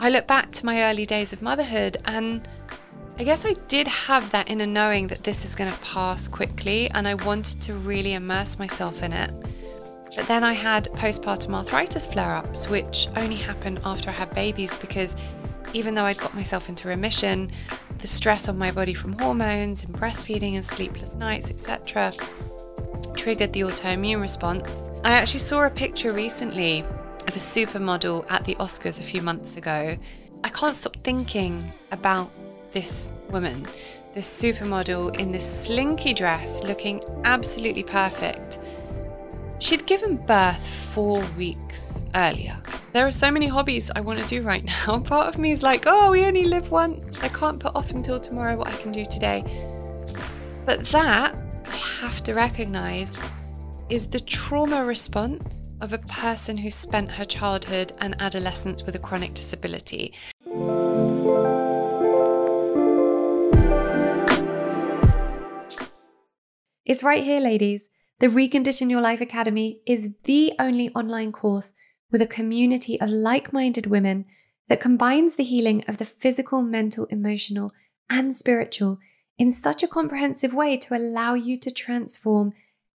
I look back to my early days of motherhood and I guess I did have that inner knowing that this is going to pass quickly and I wanted to really immerse myself in it. But then I had postpartum arthritis flare ups, which only happened after I had babies because even though I'd got myself into remission, the stress on my body from hormones and breastfeeding and sleepless nights, etc., triggered the autoimmune response. I actually saw a picture recently of a supermodel at the Oscars a few months ago. I can't stop thinking about this woman, this supermodel in this slinky dress looking absolutely perfect. She'd given birth four weeks earlier. There are so many hobbies I want to do right now. Part of me is like, oh, we only live once. I can't put off until tomorrow what I can do today. But that, I have to recognize, is the trauma response of a person who spent her childhood and adolescence with a chronic disability. It's right here, ladies. The Recondition Your Life Academy is the only online course with a community of like minded women that combines the healing of the physical, mental, emotional, and spiritual in such a comprehensive way to allow you to transform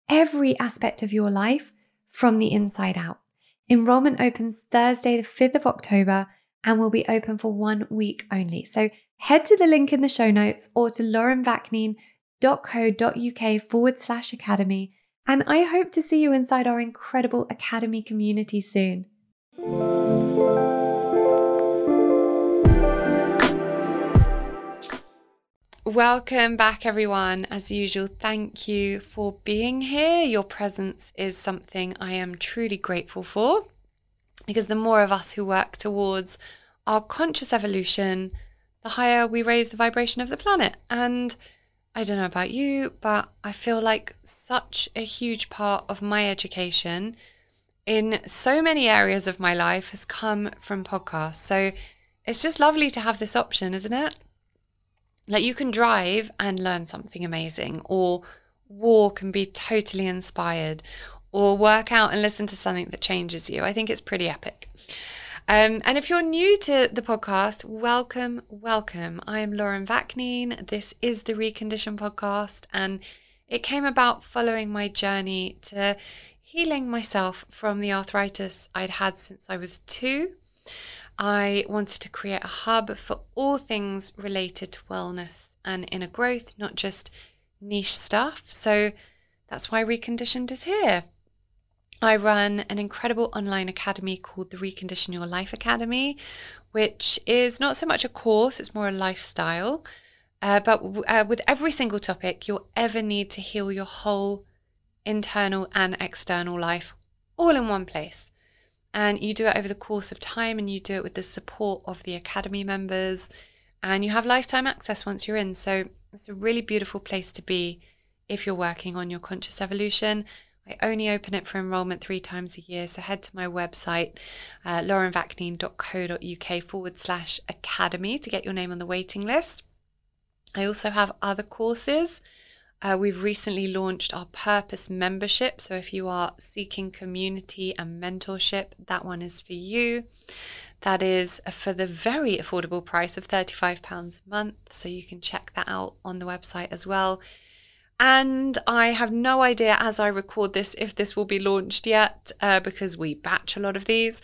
every aspect of your life from the inside out. Enrollment opens Thursday, the 5th of October, and will be open for one week only. So head to the link in the show notes or to laurenvaknine.co.uk forward slash academy. And I hope to see you inside our incredible academy community soon. Welcome back, everyone. As usual, thank you for being here. Your presence is something I am truly grateful for because the more of us who work towards our conscious evolution, the higher we raise the vibration of the planet. And I don't know about you, but I feel like such a huge part of my education in so many areas of my life has come from podcasts. So it's just lovely to have this option, isn't it? Like you can drive and learn something amazing, or walk and be totally inspired, or work out and listen to something that changes you. I think it's pretty epic. Um, and if you're new to the podcast, welcome, welcome. I am Lauren Vaknine. This is the Recondition podcast, and it came about following my journey to healing myself from the arthritis I'd had since I was two. I wanted to create a hub for all things related to wellness and inner growth, not just niche stuff. So that's why Reconditioned is here. I run an incredible online academy called the Recondition Your Life Academy, which is not so much a course, it's more a lifestyle. Uh, but uh, with every single topic you'll ever need to heal your whole internal and external life all in one place and you do it over the course of time and you do it with the support of the academy members. And you have lifetime access once you're in. So it's a really beautiful place to be if you're working on your conscious evolution. I only open it for enrollment three times a year, so head to my website, uh, laurenvaknine.co.uk forward slash academy to get your name on the waiting list. I also have other courses uh, we've recently launched our Purpose membership. So if you are seeking community and mentorship, that one is for you. That is for the very affordable price of £35 a month. So you can check that out on the website as well. And I have no idea as I record this if this will be launched yet uh, because we batch a lot of these.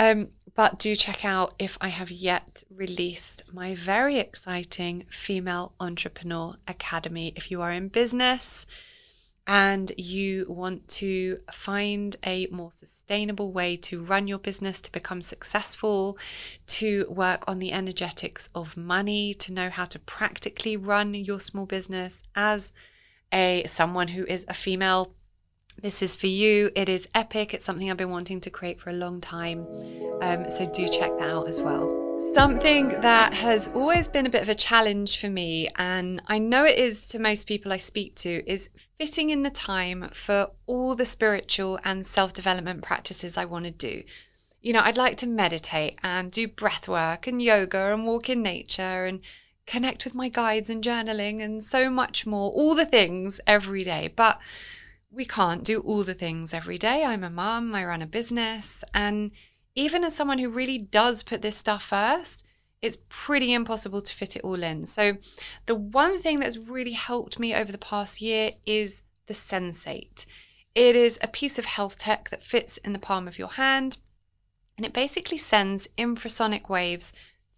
Um, but do check out if I have yet released my very exciting Female Entrepreneur Academy. If you are in business and you want to find a more sustainable way to run your business, to become successful, to work on the energetics of money, to know how to practically run your small business as a someone who is a female this is for you. It is epic. It's something I've been wanting to create for a long time. Um, so do check that out as well. Something that has always been a bit of a challenge for me, and I know it is to most people I speak to, is fitting in the time for all the spiritual and self development practices I want to do. You know, I'd like to meditate and do breath work and yoga and walk in nature and connect with my guides and journaling and so much more, all the things every day. But we can't do all the things every day. I'm a mum, I run a business, and even as someone who really does put this stuff first, it's pretty impossible to fit it all in. So, the one thing that's really helped me over the past year is the Sensate. It is a piece of health tech that fits in the palm of your hand, and it basically sends infrasonic waves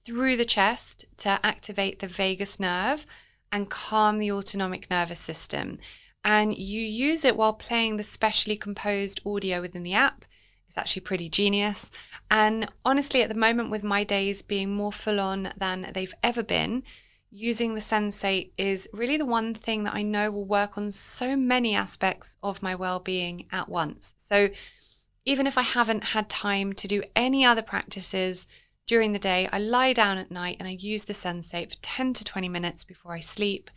through the chest to activate the vagus nerve and calm the autonomic nervous system. And you use it while playing the specially composed audio within the app. It's actually pretty genius. And honestly, at the moment, with my days being more full on than they've ever been, using the Sensate is really the one thing that I know will work on so many aspects of my well being at once. So even if I haven't had time to do any other practices during the day, I lie down at night and I use the Sensate for 10 to 20 minutes before I sleep.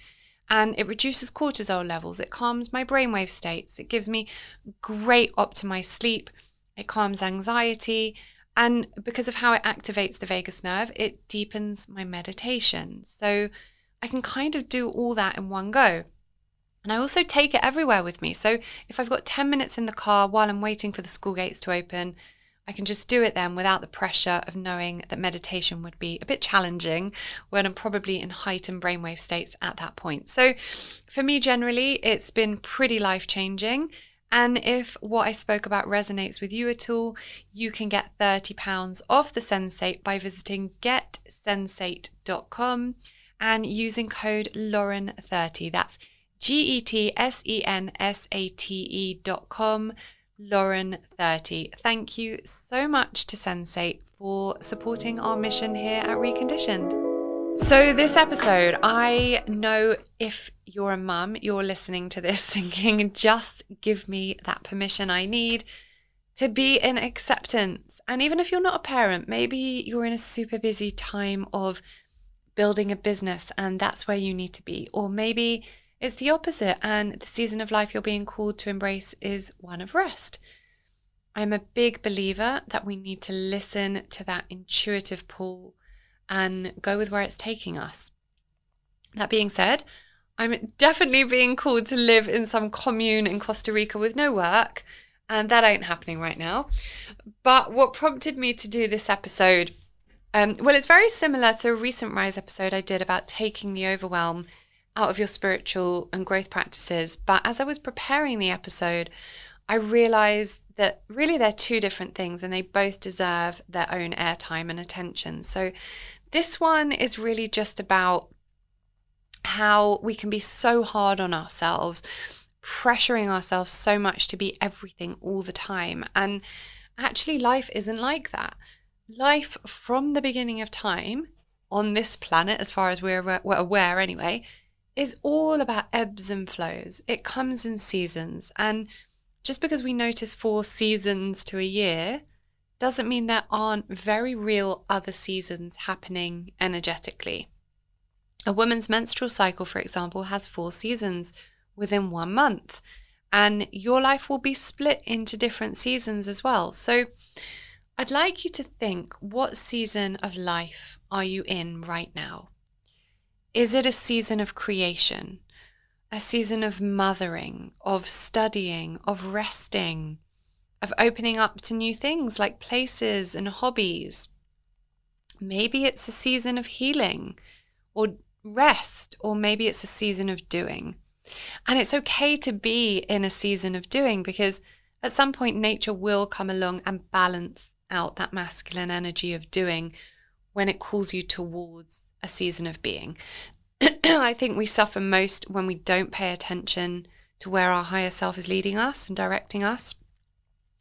And it reduces cortisol levels, it calms my brainwave states, it gives me great optimized sleep, it calms anxiety. And because of how it activates the vagus nerve, it deepens my meditation. So I can kind of do all that in one go. And I also take it everywhere with me. So if I've got 10 minutes in the car while I'm waiting for the school gates to open, I can just do it then without the pressure of knowing that meditation would be a bit challenging when I'm probably in heightened brainwave states at that point. So, for me, generally, it's been pretty life changing. And if what I spoke about resonates with you at all, you can get £30 off the Sensate by visiting getsensate.com and using code Lauren30. That's G E T S E N S A T E dot com Lauren30. Thank you so much to Sensate for supporting our mission here at Reconditioned. So, this episode, I know if you're a mum, you're listening to this thinking, just give me that permission I need to be in acceptance. And even if you're not a parent, maybe you're in a super busy time of building a business and that's where you need to be. Or maybe it's the opposite, and the season of life you're being called to embrace is one of rest. I'm a big believer that we need to listen to that intuitive pull and go with where it's taking us. That being said, I'm definitely being called to live in some commune in Costa Rica with no work, and that ain't happening right now. But what prompted me to do this episode, um, well, it's very similar to a recent Rise episode I did about taking the overwhelm out of your spiritual and growth practices. But as I was preparing the episode, I realized that really they're two different things and they both deserve their own airtime and attention. So this one is really just about how we can be so hard on ourselves, pressuring ourselves so much to be everything all the time. And actually, life isn't like that. Life from the beginning of time on this planet, as far as we're aware anyway, is all about ebbs and flows. It comes in seasons. And just because we notice four seasons to a year doesn't mean there aren't very real other seasons happening energetically. A woman's menstrual cycle, for example, has four seasons within one month, and your life will be split into different seasons as well. So, I'd like you to think what season of life are you in right now? Is it a season of creation? A season of mothering, of studying, of resting, of opening up to new things like places and hobbies? Maybe it's a season of healing or rest, or maybe it's a season of doing. And it's okay to be in a season of doing because at some point nature will come along and balance out that masculine energy of doing when it calls you towards a season of being. I think we suffer most when we don't pay attention to where our higher self is leading us and directing us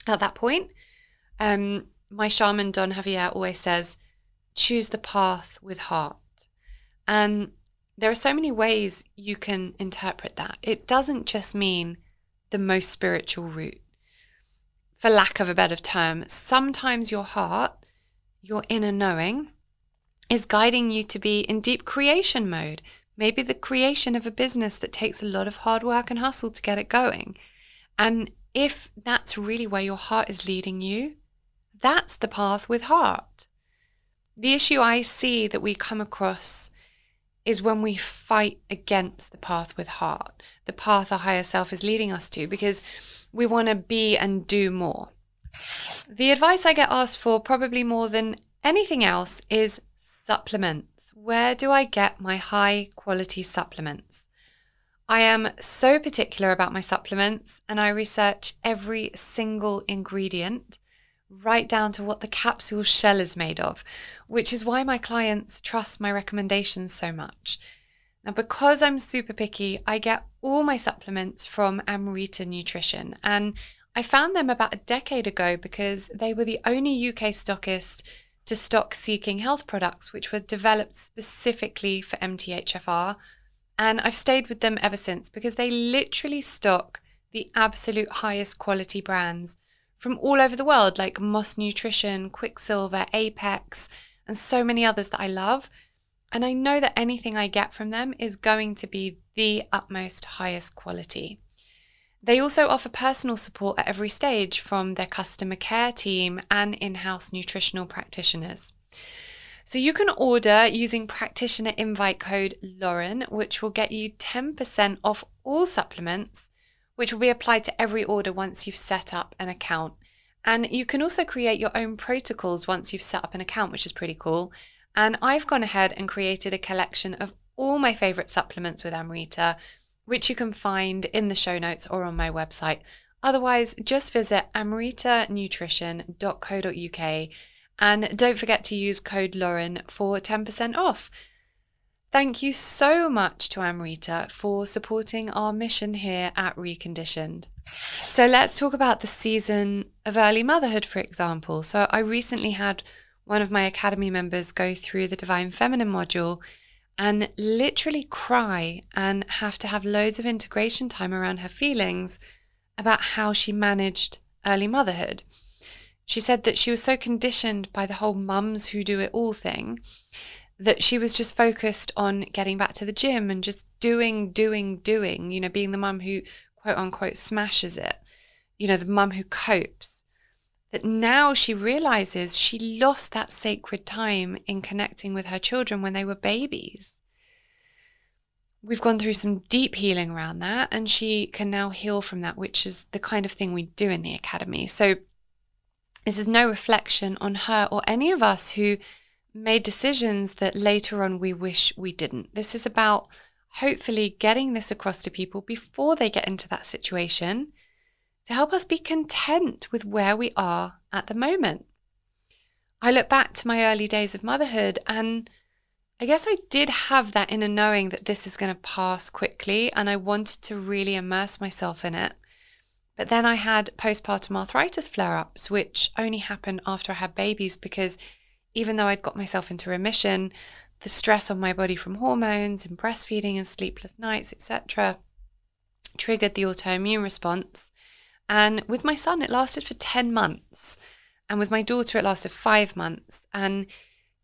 at that point. Um, my shaman, Don Javier, always says, choose the path with heart. And there are so many ways you can interpret that. It doesn't just mean the most spiritual route. For lack of a better term, sometimes your heart, your inner knowing, is guiding you to be in deep creation mode. Maybe the creation of a business that takes a lot of hard work and hustle to get it going. And if that's really where your heart is leading you, that's the path with heart. The issue I see that we come across is when we fight against the path with heart, the path our higher self is leading us to, because we want to be and do more. The advice I get asked for probably more than anything else is supplements. Where do I get my high quality supplements? I am so particular about my supplements and I research every single ingredient right down to what the capsule shell is made of, which is why my clients trust my recommendations so much. Now, because I'm super picky, I get all my supplements from Amrita Nutrition, and I found them about a decade ago because they were the only UK stockist to stock Seeking Health products, which were developed specifically for MTHFR. And I've stayed with them ever since because they literally stock the absolute highest quality brands from all over the world, like Moss Nutrition, Quicksilver, Apex, and so many others that I love. And I know that anything I get from them is going to be the utmost highest quality. They also offer personal support at every stage from their customer care team and in house nutritional practitioners. So you can order using practitioner invite code Lauren, which will get you 10% off all supplements which will be applied to every order once you've set up an account. And you can also create your own protocols once you've set up an account, which is pretty cool. And I've gone ahead and created a collection of all my favorite supplements with Amrita, which you can find in the show notes or on my website. Otherwise, just visit amritanutrition.co.uk and don't forget to use code Lauren for 10% off. Thank you so much to Amrita for supporting our mission here at Reconditioned. So let's talk about the season of early motherhood, for example. So I recently had one of my Academy members go through the Divine Feminine module and literally cry and have to have loads of integration time around her feelings about how she managed early motherhood. She said that she was so conditioned by the whole mums who do it all thing that she was just focused on getting back to the gym and just doing, doing, doing, you know, being the mum who quote unquote smashes it, you know, the mum who copes. That now she realizes she lost that sacred time in connecting with her children when they were babies. We've gone through some deep healing around that, and she can now heal from that, which is the kind of thing we do in the academy. So, this is no reflection on her or any of us who made decisions that later on we wish we didn't. This is about hopefully getting this across to people before they get into that situation to help us be content with where we are at the moment. I look back to my early days of motherhood and I guess I did have that inner knowing that this is going to pass quickly and I wanted to really immerse myself in it. But then I had postpartum arthritis flare ups, which only happened after I had babies because even though I'd got myself into remission, the stress on my body from hormones and breastfeeding and sleepless nights, etc., triggered the autoimmune response. And with my son, it lasted for 10 months. And with my daughter, it lasted five months. And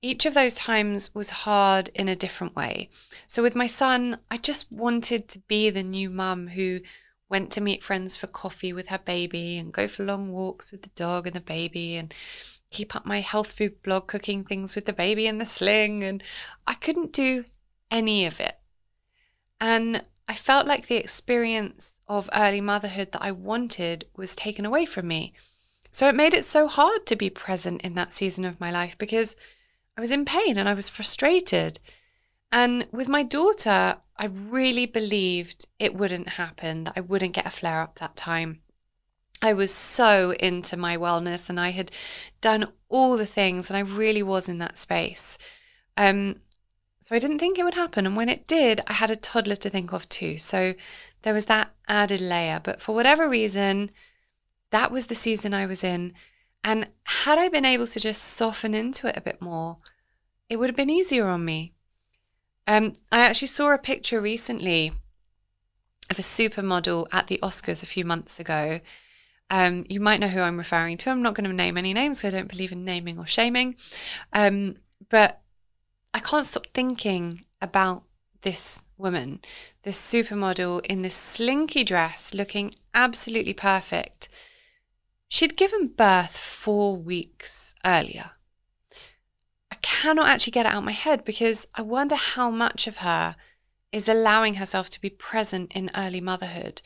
each of those times was hard in a different way. So with my son, I just wanted to be the new mum who went to meet friends for coffee with her baby and go for long walks with the dog and the baby and keep up my health food blog cooking things with the baby in the sling and I couldn't do any of it. And I felt like the experience of early motherhood that I wanted was taken away from me. So it made it so hard to be present in that season of my life because I was in pain and I was frustrated. And with my daughter, I really believed it wouldn't happen, that I wouldn't get a flare up that time. I was so into my wellness and I had done all the things and I really was in that space. Um, so I didn't think it would happen. And when it did, I had a toddler to think of too. So there was that added layer. But for whatever reason, that was the season I was in. And had I been able to just soften into it a bit more, it would have been easier on me. Um, I actually saw a picture recently of a supermodel at the Oscars a few months ago um, you might know who I'm referring to. I'm not going to name any names I don't believe in naming or shaming. Um, but I can't stop thinking about this woman, this supermodel in this slinky dress looking absolutely perfect. She'd given birth four weeks earlier. I cannot actually get it out of my head because I wonder how much of her is allowing herself to be present in early motherhood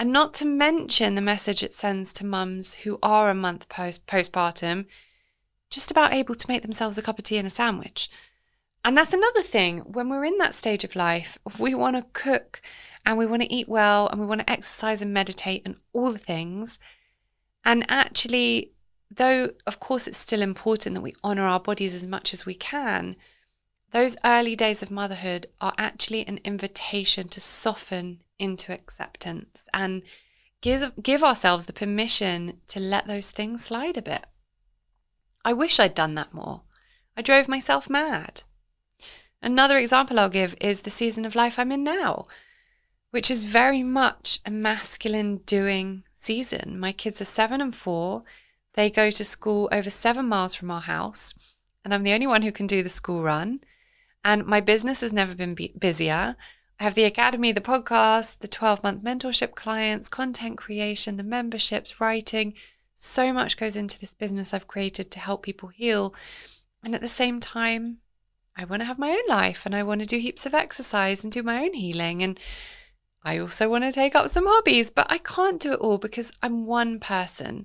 And not to mention the message it sends to mums who are a month post postpartum, just about able to make themselves a cup of tea and a sandwich. And that's another thing. When we're in that stage of life, we want to cook and we want to eat well and we want to exercise and meditate and all the things. And actually, though, of course, it's still important that we honor our bodies as much as we can, those early days of motherhood are actually an invitation to soften into acceptance and give, give ourselves the permission to let those things slide a bit. I wish I'd done that more. I drove myself mad. Another example I'll give is the season of life I'm in now, which is very much a masculine doing season. My kids are seven and four. They go to school over seven miles from our house, and I'm the only one who can do the school run. And my business has never been busier. I have the academy, the podcast, the 12 month mentorship clients, content creation, the memberships, writing. So much goes into this business I've created to help people heal. And at the same time, I want to have my own life and I want to do heaps of exercise and do my own healing. And I also want to take up some hobbies, but I can't do it all because I'm one person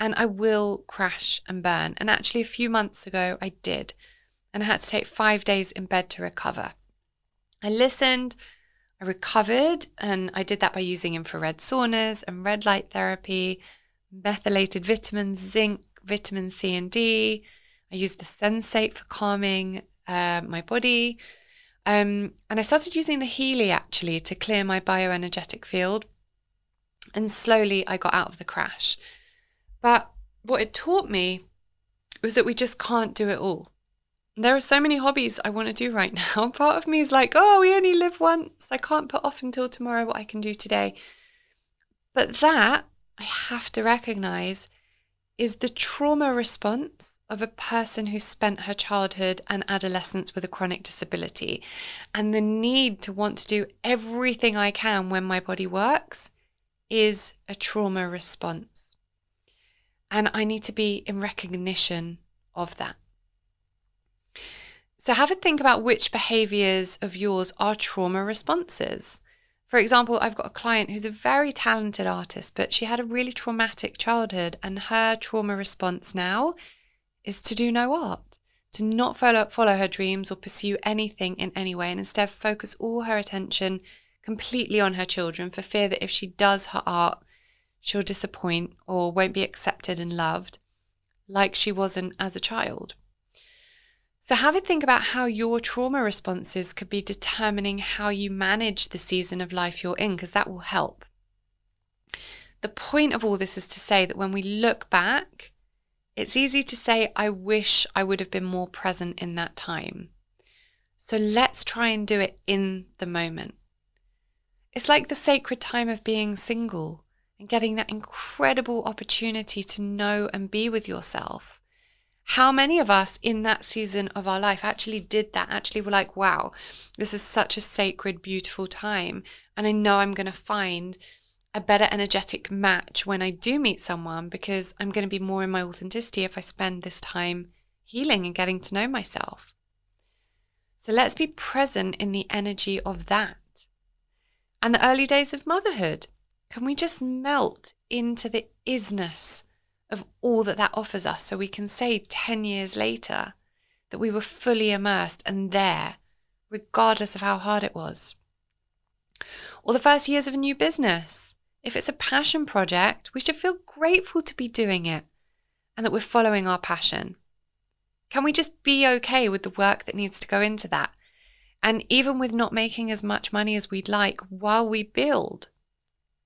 and I will crash and burn. And actually, a few months ago, I did. And I had to take five days in bed to recover. I listened, I recovered, and I did that by using infrared saunas and red light therapy, methylated vitamins, zinc, vitamin C and D. I used the Sensate for calming uh, my body. Um, and I started using the Healy actually to clear my bioenergetic field. And slowly I got out of the crash. But what it taught me was that we just can't do it all. There are so many hobbies I want to do right now. Part of me is like, oh, we only live once. I can't put off until tomorrow what I can do today. But that I have to recognize is the trauma response of a person who spent her childhood and adolescence with a chronic disability and the need to want to do everything I can when my body works is a trauma response. And I need to be in recognition of that. So, have a think about which behaviors of yours are trauma responses. For example, I've got a client who's a very talented artist, but she had a really traumatic childhood, and her trauma response now is to do no art, to not follow, follow her dreams or pursue anything in any way, and instead focus all her attention completely on her children for fear that if she does her art, she'll disappoint or won't be accepted and loved like she wasn't as a child. So, have a think about how your trauma responses could be determining how you manage the season of life you're in, because that will help. The point of all this is to say that when we look back, it's easy to say, I wish I would have been more present in that time. So, let's try and do it in the moment. It's like the sacred time of being single and getting that incredible opportunity to know and be with yourself how many of us in that season of our life actually did that? Actually, were like, wow, this is such a sacred, beautiful time. And I know I'm going to find a better energetic match when I do meet someone because I'm going to be more in my authenticity if I spend this time healing and getting to know myself. So let's be present in the energy of that. And the early days of motherhood. Can we just melt into the isness of all that that offers us so we can say 10 years later that we were fully immersed and there, regardless of how hard it was. Or the first years of a new business. If it's a passion project, we should feel grateful to be doing it and that we're following our passion. Can we just be okay with the work that needs to go into that? And even with not making as much money as we'd like while we build,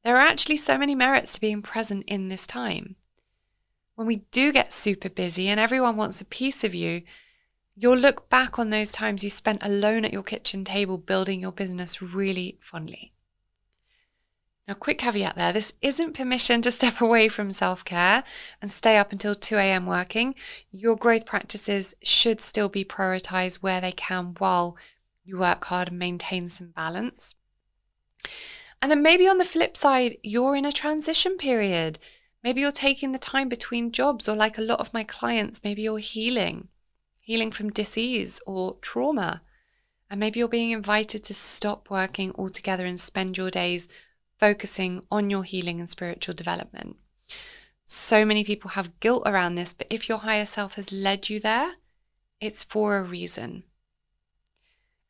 there are actually so many merits to being present in this time when we do get super busy and everyone wants a piece of you, you'll look back on those times you spent alone at your kitchen table building your business really fondly. Now, quick caveat there this isn't permission to step away from self care and stay up until 2 a.m. working. Your growth practices should still be prioritized where they can while you work hard and maintain some balance. And then maybe on the flip side, you're in a transition period. Maybe you're taking the time between jobs, or like a lot of my clients, maybe you're healing, healing from disease or trauma. And maybe you're being invited to stop working altogether and spend your days focusing on your healing and spiritual development. So many people have guilt around this, but if your higher self has led you there, it's for a reason.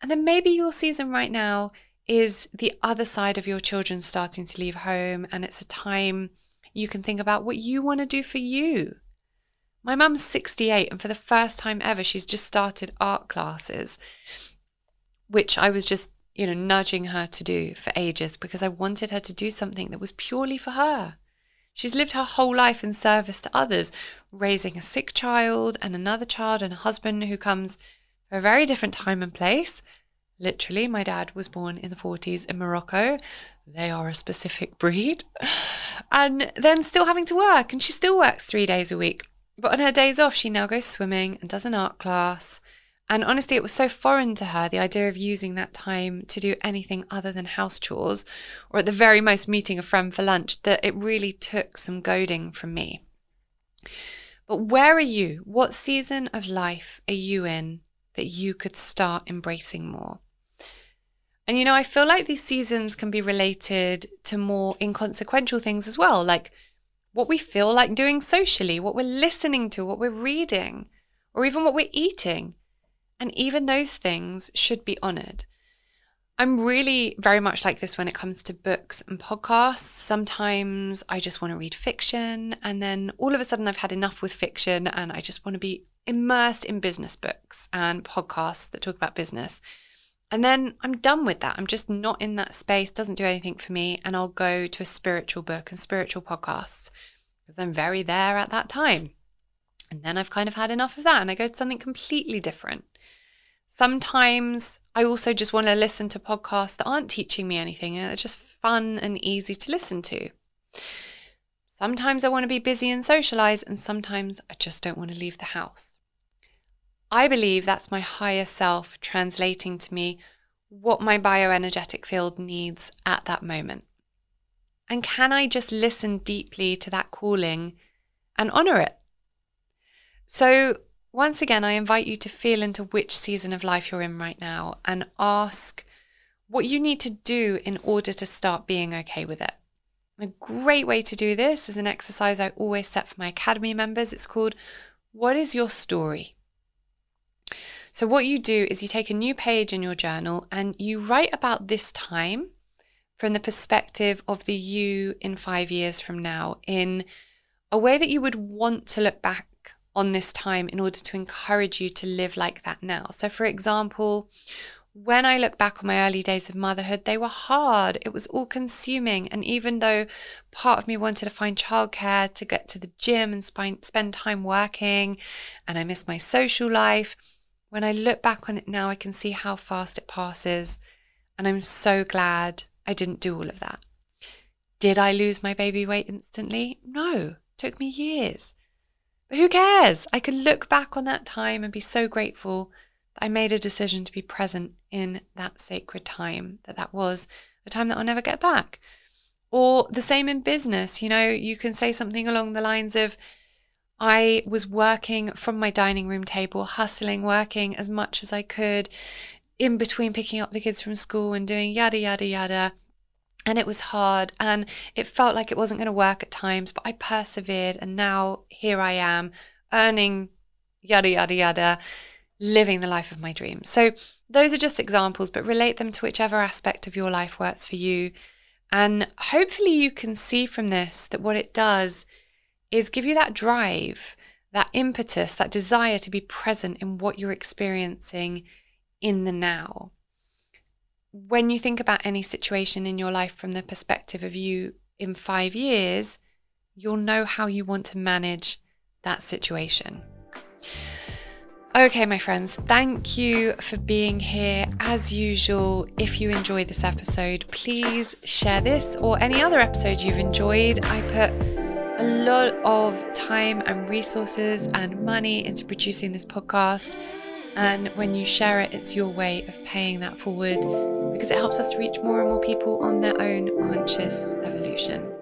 And then maybe your season right now is the other side of your children starting to leave home, and it's a time you can think about what you want to do for you. My mum's 68, and for the first time ever, she's just started art classes, which I was just, you know, nudging her to do for ages because I wanted her to do something that was purely for her. She's lived her whole life in service to others, raising a sick child and another child and a husband who comes from a very different time and place. Literally, my dad was born in the 40s in Morocco. They are a specific breed. And then still having to work, and she still works three days a week. But on her days off, she now goes swimming and does an art class. And honestly, it was so foreign to her, the idea of using that time to do anything other than house chores, or at the very most meeting a friend for lunch, that it really took some goading from me. But where are you? What season of life are you in that you could start embracing more? And you know, I feel like these seasons can be related to more inconsequential things as well, like what we feel like doing socially, what we're listening to, what we're reading, or even what we're eating. And even those things should be honored. I'm really very much like this when it comes to books and podcasts. Sometimes I just want to read fiction, and then all of a sudden I've had enough with fiction and I just want to be immersed in business books and podcasts that talk about business. And then I'm done with that. I'm just not in that space, doesn't do anything for me. And I'll go to a spiritual book and spiritual podcasts because I'm very there at that time. And then I've kind of had enough of that and I go to something completely different. Sometimes I also just want to listen to podcasts that aren't teaching me anything and are just fun and easy to listen to. Sometimes I want to be busy and socialize, and sometimes I just don't want to leave the house. I believe that's my higher self translating to me what my bioenergetic field needs at that moment. And can I just listen deeply to that calling and honor it? So, once again, I invite you to feel into which season of life you're in right now and ask what you need to do in order to start being okay with it. a great way to do this is an exercise I always set for my Academy members. It's called What is Your Story? So, what you do is you take a new page in your journal and you write about this time from the perspective of the you in five years from now in a way that you would want to look back on this time in order to encourage you to live like that now. So, for example, when I look back on my early days of motherhood, they were hard. It was all consuming. And even though part of me wanted to find childcare to get to the gym and spend time working, and I miss my social life, when I look back on it now, I can see how fast it passes. And I'm so glad I didn't do all of that. Did I lose my baby weight instantly? No, took me years. But who cares? I can look back on that time and be so grateful that I made a decision to be present in that sacred time, that that was a time that I'll never get back. Or the same in business, you know, you can say something along the lines of, I was working from my dining room table, hustling, working as much as I could in between picking up the kids from school and doing yada, yada, yada. And it was hard and it felt like it wasn't going to work at times but i persevered and now here i am earning yada yada yada living the life of my dreams. So those are just examples but relate them to whichever aspect of your life works for you. And hopefully you can see from this that what it does is give you that drive that impetus that desire to be present in what you're experiencing in the now when you think about any situation in your life from the perspective of you in five years, you'll know how you want to manage that situation. Okay, my friends, thank you for being here. As usual, if you enjoy this episode, please share this or any other episode you've enjoyed. I put a lot of time and resources and money into producing this podcast. And when you share it, it's your way of paying that forward because it helps us to reach more and more people on their own conscious evolution.